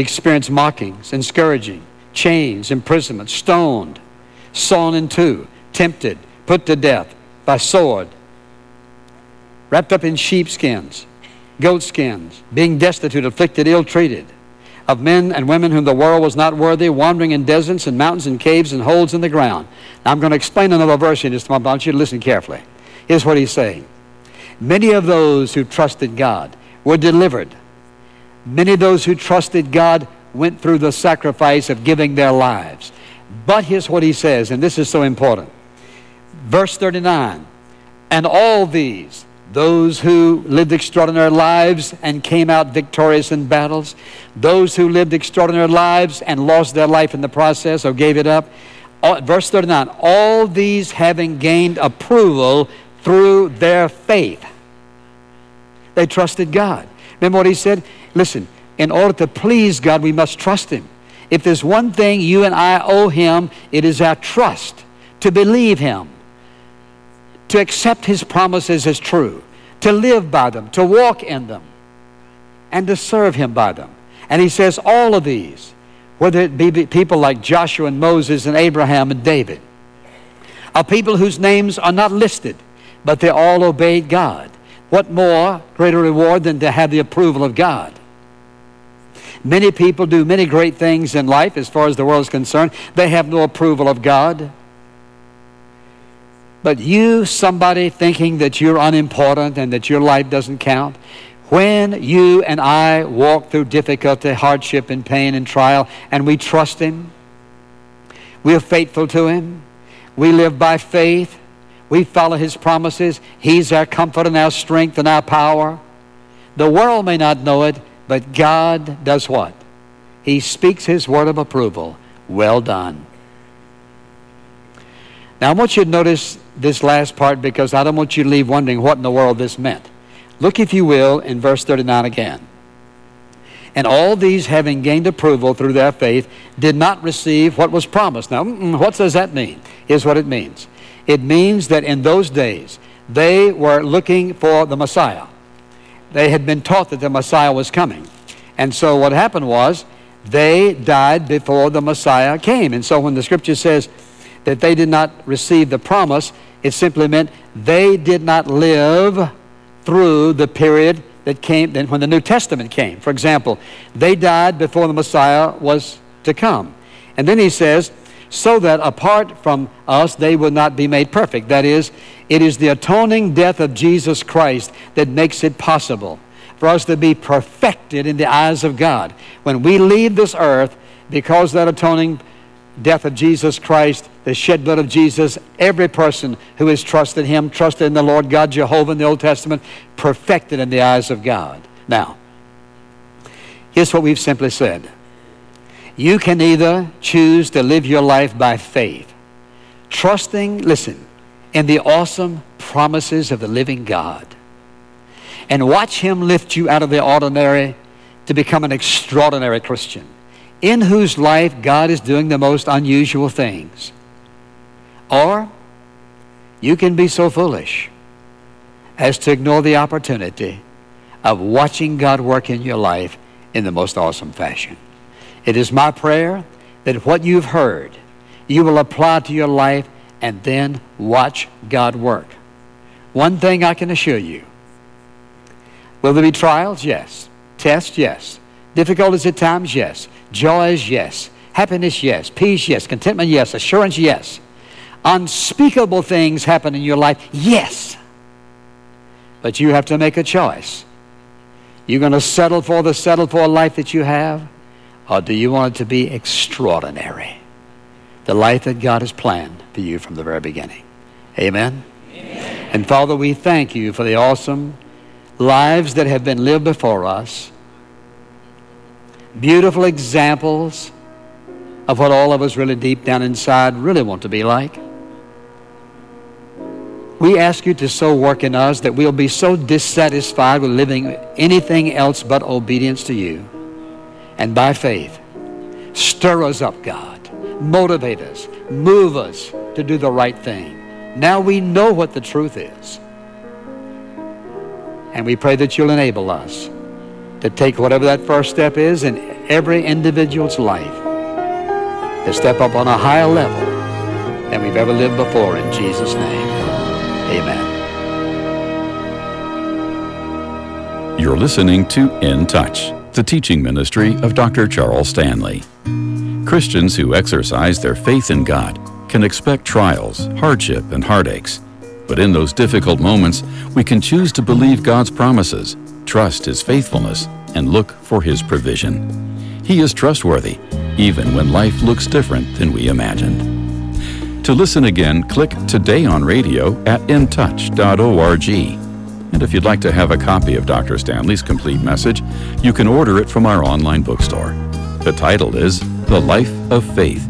experienced mockings and scourging, chains, imprisonment, stoned, sawn in two, tempted, put to death by sword, wrapped up in sheepskins, goatskins, being destitute, afflicted, ill treated, of men and women whom the world was not worthy, wandering in deserts and mountains and caves and holes in the ground. Now, I'm going to explain another verse in just a moment, I want you to listen carefully. Here's what he's saying Many of those who trusted God were delivered. Many of those who trusted God went through the sacrifice of giving their lives. But here's what he says, and this is so important. Verse 39 And all these, those who lived extraordinary lives and came out victorious in battles, those who lived extraordinary lives and lost their life in the process or gave it up. Verse 39 All these having gained approval through their faith. They trusted God. Remember what he said? Listen, in order to please God, we must trust Him. If there's one thing you and I owe Him, it is our trust to believe Him to accept His promises as true, to live by them, to walk in them, and to serve Him by them. And He says, all of these, whether it be people like Joshua and Moses and Abraham and David, are people whose names are not listed, but they all obeyed God. What more greater reward than to have the approval of God? Many people do many great things in life as far as the world is concerned. They have no approval of God. But you, somebody thinking that you're unimportant and that your life doesn't count, when you and I walk through difficulty, hardship, and pain and trial, and we trust Him, we're faithful to Him, we live by faith, we follow His promises, He's our comfort and our strength and our power. The world may not know it, but God does what? He speaks His word of approval. Well done. Now, I want you to notice this last part because I don't want you to leave wondering what in the world this meant. Look, if you will, in verse 39 again. And all these, having gained approval through their faith, did not receive what was promised. Now, what does that mean? Here's what it means it means that in those days, they were looking for the Messiah. They had been taught that the Messiah was coming. And so what happened was, they died before the Messiah came. And so when the scripture says, that they did not receive the promise, it simply meant they did not live through the period that came then when the New Testament came. For example, they died before the Messiah was to come. And then he says, so that apart from us they would not be made perfect. That is, it is the atoning death of Jesus Christ that makes it possible for us to be perfected in the eyes of God. When we leave this earth, because that atoning death of Jesus Christ, the shed blood of Jesus, every person who has trusted Him, trusted in the Lord God Jehovah in the Old Testament, perfected in the eyes of God. Now, here's what we've simply said you can either choose to live your life by faith, trusting, listen, in the awesome promises of the living God, and watch Him lift you out of the ordinary to become an extraordinary Christian in whose life God is doing the most unusual things. Or you can be so foolish as to ignore the opportunity of watching God work in your life in the most awesome fashion. It is my prayer that what you've heard, you will apply to your life and then watch God work. One thing I can assure you will there be trials? Yes. Tests? Yes. Difficulties at times? Yes. Joys, yes. Happiness, yes. Peace, yes. Contentment, yes. Assurance, yes. Unspeakable things happen in your life, yes. But you have to make a choice. You're going to settle for the settle for life that you have, or do you want it to be extraordinary? The life that God has planned for you from the very beginning. Amen? Amen. And Father, we thank you for the awesome lives that have been lived before us beautiful examples of what all of us really deep down inside really want to be like. We ask you to so work in us that we'll be so dissatisfied with living anything else but obedience to you. And by faith, stir us up, God. Motivate us. Move us to do the right thing. Now we know what the truth is. And we pray that you'll enable us to take whatever that first step is in every individual's life to step up on a higher level than we've ever lived before in Jesus' name. Amen. You're listening to In Touch, the teaching ministry of Dr. Charles Stanley. Christians who exercise their faith in God can expect trials, hardship, and heartaches. But in those difficult moments, we can choose to believe God's promises, trust His faithfulness, and look for His provision. He is trustworthy, even when life looks different than we imagined. To listen again, click Today on Radio at intouch.org. And if you'd like to have a copy of Dr. Stanley's complete message, you can order it from our online bookstore. The title is The Life of Faith.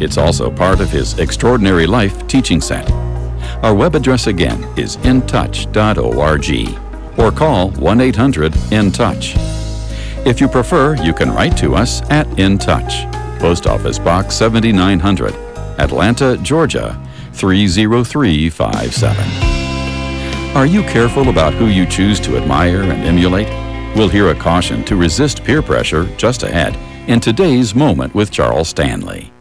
It's also part of his Extraordinary Life teaching set. Our web address again is intouch.org or call 1 800 IN TOUCH. If you prefer, you can write to us at In Touch, Post Office Box 7900, Atlanta, Georgia 30357. Are you careful about who you choose to admire and emulate? We'll hear a caution to resist peer pressure just ahead in today's Moment with Charles Stanley.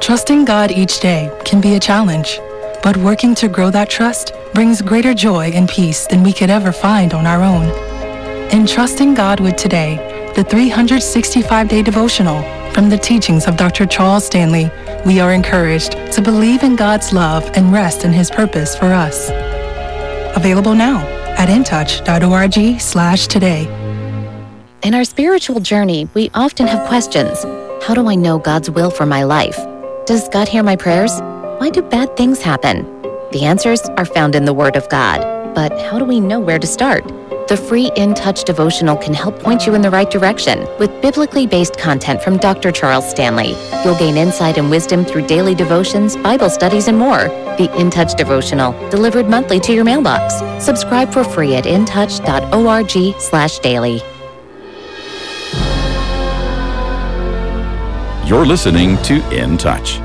Trusting God each day can be a challenge, but working to grow that trust brings greater joy and peace than we could ever find on our own. In Trusting God with Today, the 365 day devotional from the teachings of Dr. Charles Stanley, we are encouraged to believe in God's love and rest in His purpose for us. Available now at intouch.org slash today. In our spiritual journey, we often have questions. How do I know God's will for my life? Does God hear my prayers? Why do bad things happen? The answers are found in the Word of God. But how do we know where to start? The free In Touch devotional can help point you in the right direction with biblically based content from Dr. Charles Stanley. You'll gain insight and wisdom through daily devotions, Bible studies, and more. The In Touch devotional, delivered monthly to your mailbox. Subscribe for free at intouch.org/daily. You're listening to In Touch.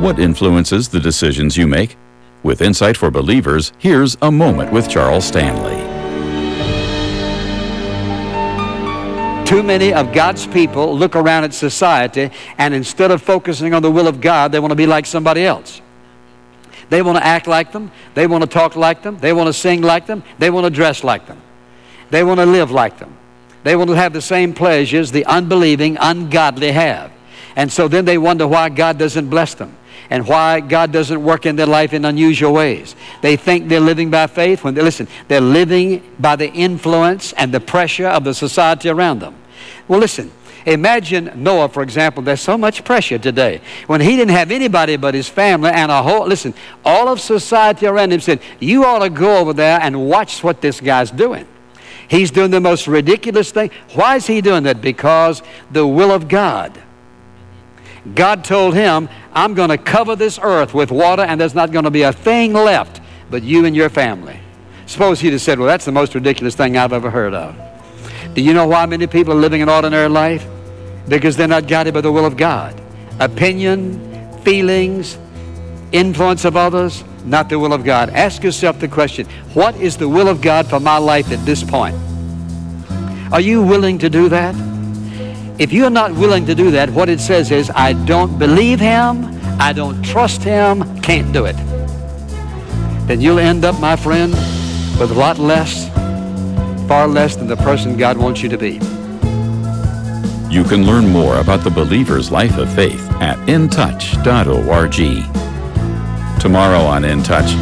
What influences the decisions you make? With Insight for Believers, here's a moment with Charles Stanley. Too many of God's people look around at society and instead of focusing on the will of God, they want to be like somebody else. They want to act like them. They want to talk like them. They want to sing like them. They want to dress like them. They want to live like them. They want to have the same pleasures the unbelieving, ungodly have. And so then they wonder why God doesn't bless them and why God doesn't work in their life in unusual ways. They think they're living by faith when they listen, they're living by the influence and the pressure of the society around them. Well, listen, imagine Noah, for example, there's so much pressure today. When he didn't have anybody but his family and a whole, listen, all of society around him said, You ought to go over there and watch what this guy's doing. He's doing the most ridiculous thing. Why is he doing that? Because the will of God. God told him, I'm going to cover this earth with water and there's not going to be a thing left but you and your family. Suppose he'd have said, Well, that's the most ridiculous thing I've ever heard of. Do you know why many people are living an ordinary life? Because they're not guided by the will of God. Opinion, feelings, influence of others, not the will of God. Ask yourself the question what is the will of God for my life at this point? Are you willing to do that? If you're not willing to do that, what it says is, I don't believe him, I don't trust him, can't do it. Then you'll end up, my friend, with a lot less, far less than the person God wants you to be. You can learn more about the believer's life of faith at intouch.org. Tomorrow on In Touch,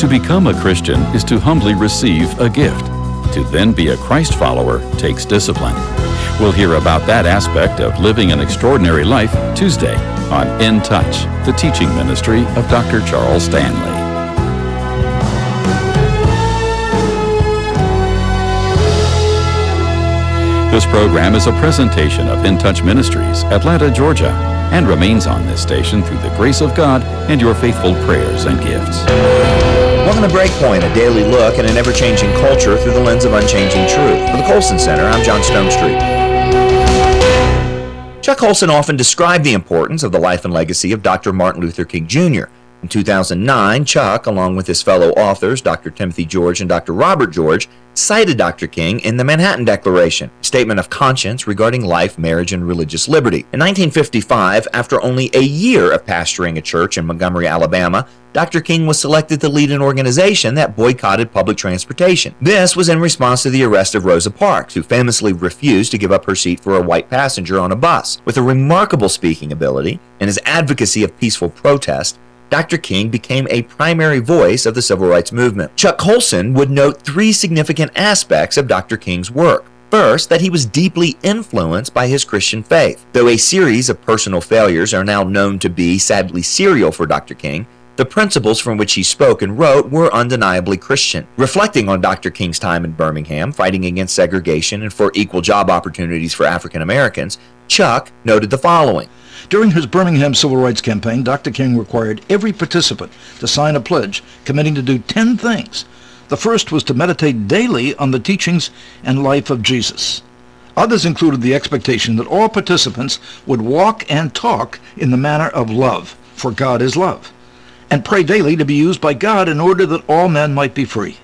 to become a Christian is to humbly receive a gift. To then be a Christ follower takes discipline. We'll hear about that aspect of living an extraordinary life Tuesday on In Touch, the teaching ministry of Dr. Charles Stanley. This program is a presentation of In Touch Ministries, Atlanta, Georgia, and remains on this station through the grace of God and your faithful prayers and gifts. Welcome to Breakpoint, a daily look at an ever changing culture through the lens of unchanging truth. For the Colson Center, I'm John Stonestreet. Chuck Colson often described the importance of the life and legacy of Dr. Martin Luther King Jr. In 2009, Chuck, along with his fellow authors, Dr. Timothy George and Dr. Robert George, cited Dr. King in the Manhattan Declaration, a statement of conscience regarding life, marriage, and religious liberty. In 1955, after only a year of pastoring a church in Montgomery, Alabama, Dr. King was selected to lead an organization that boycotted public transportation. This was in response to the arrest of Rosa Parks, who famously refused to give up her seat for a white passenger on a bus. With a remarkable speaking ability and his advocacy of peaceful protest, Dr. King became a primary voice of the civil rights movement. Chuck Colson would note three significant aspects of Dr. King's work. First, that he was deeply influenced by his Christian faith. Though a series of personal failures are now known to be sadly serial for Dr. King, the principles from which he spoke and wrote were undeniably Christian. Reflecting on Dr. King's time in Birmingham, fighting against segregation and for equal job opportunities for African Americans, Chuck noted the following during his Birmingham Civil Rights Campaign, Dr. King required every participant to sign a pledge committing to do 10 things. The first was to meditate daily on the teachings and life of Jesus. Others included the expectation that all participants would walk and talk in the manner of love, for God is love, and pray daily to be used by God in order that all men might be free.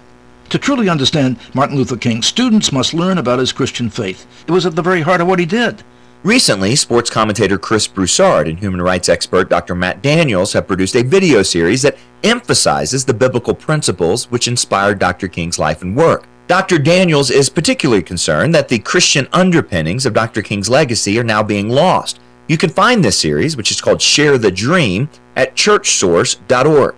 To truly understand Martin Luther King, students must learn about his Christian faith. It was at the very heart of what he did. Recently, sports commentator Chris Broussard and human rights expert Dr. Matt Daniels have produced a video series that emphasizes the biblical principles which inspired Dr. King's life and work. Dr. Daniels is particularly concerned that the Christian underpinnings of Dr. King's legacy are now being lost. You can find this series, which is called Share the Dream, at churchsource.org.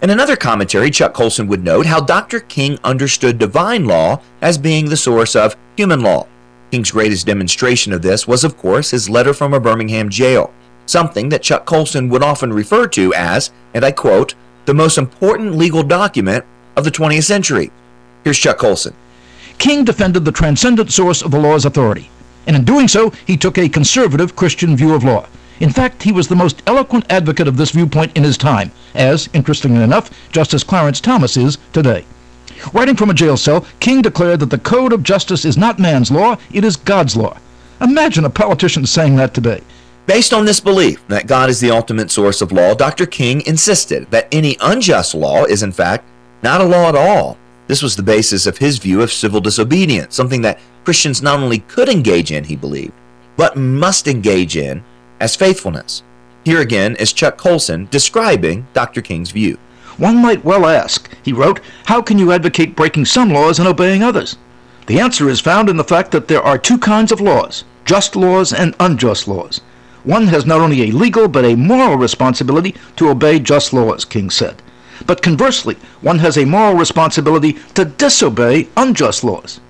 In another commentary, Chuck Colson would note how Dr. King understood divine law as being the source of human law. King's greatest demonstration of this was, of course, his letter from a Birmingham jail, something that Chuck Colson would often refer to as, and I quote, the most important legal document of the 20th century. Here's Chuck Colson. King defended the transcendent source of the law's authority, and in doing so, he took a conservative Christian view of law. In fact, he was the most eloquent advocate of this viewpoint in his time, as, interestingly enough, Justice Clarence Thomas is today. Writing from a jail cell, King declared that the code of justice is not man's law, it is God's law. Imagine a politician saying that today. Based on this belief that God is the ultimate source of law, Dr. King insisted that any unjust law is, in fact, not a law at all. This was the basis of his view of civil disobedience, something that Christians not only could engage in, he believed, but must engage in as faithfulness. Here again is Chuck Colson describing Dr. King's view. One might well ask, he wrote, how can you advocate breaking some laws and obeying others? The answer is found in the fact that there are two kinds of laws, just laws and unjust laws. One has not only a legal but a moral responsibility to obey just laws, King said. But conversely, one has a moral responsibility to disobey unjust laws.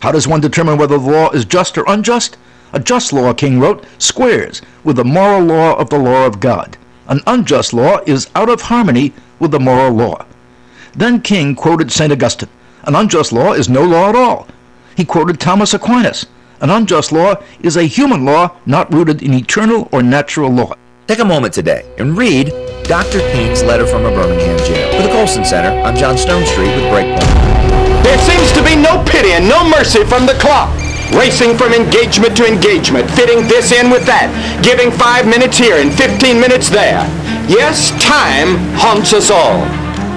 How does one determine whether the law is just or unjust? A just law, King wrote, squares with the moral law of the law of God. An unjust law is out of harmony with the moral law. Then King quoted St. Augustine. An unjust law is no law at all. He quoted Thomas Aquinas. An unjust law is a human law not rooted in eternal or natural law. Take a moment today and read Dr. King's letter from a Birmingham jail. For the Colson Center, I'm John Stonestreet with Breakpoint. There seems to be no pity and no mercy from the clock racing from engagement to engagement, fitting this in with that, giving five minutes here and 15 minutes there. Yes, time haunts us all.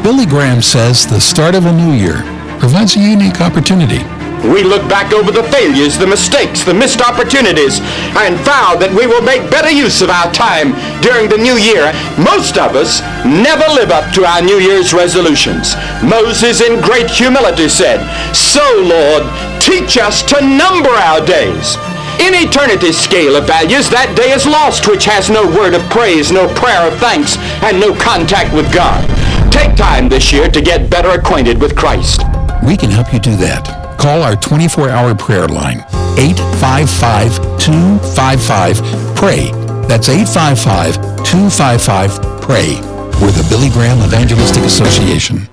Billy Graham says the start of a new year provides a unique opportunity. We look back over the failures, the mistakes, the missed opportunities, and vow that we will make better use of our time during the new year. Most of us never live up to our New Year's resolutions. Moses in great humility said, So, Lord, teach us to number our days. In eternity's scale of values, that day is lost which has no word of praise, no prayer of thanks, and no contact with God. Take time this year to get better acquainted with Christ. We can help you do that. Call our 24-hour prayer line, 855-255-PRAY. That's 855-255-PRAY. We're the Billy Graham Evangelistic Association.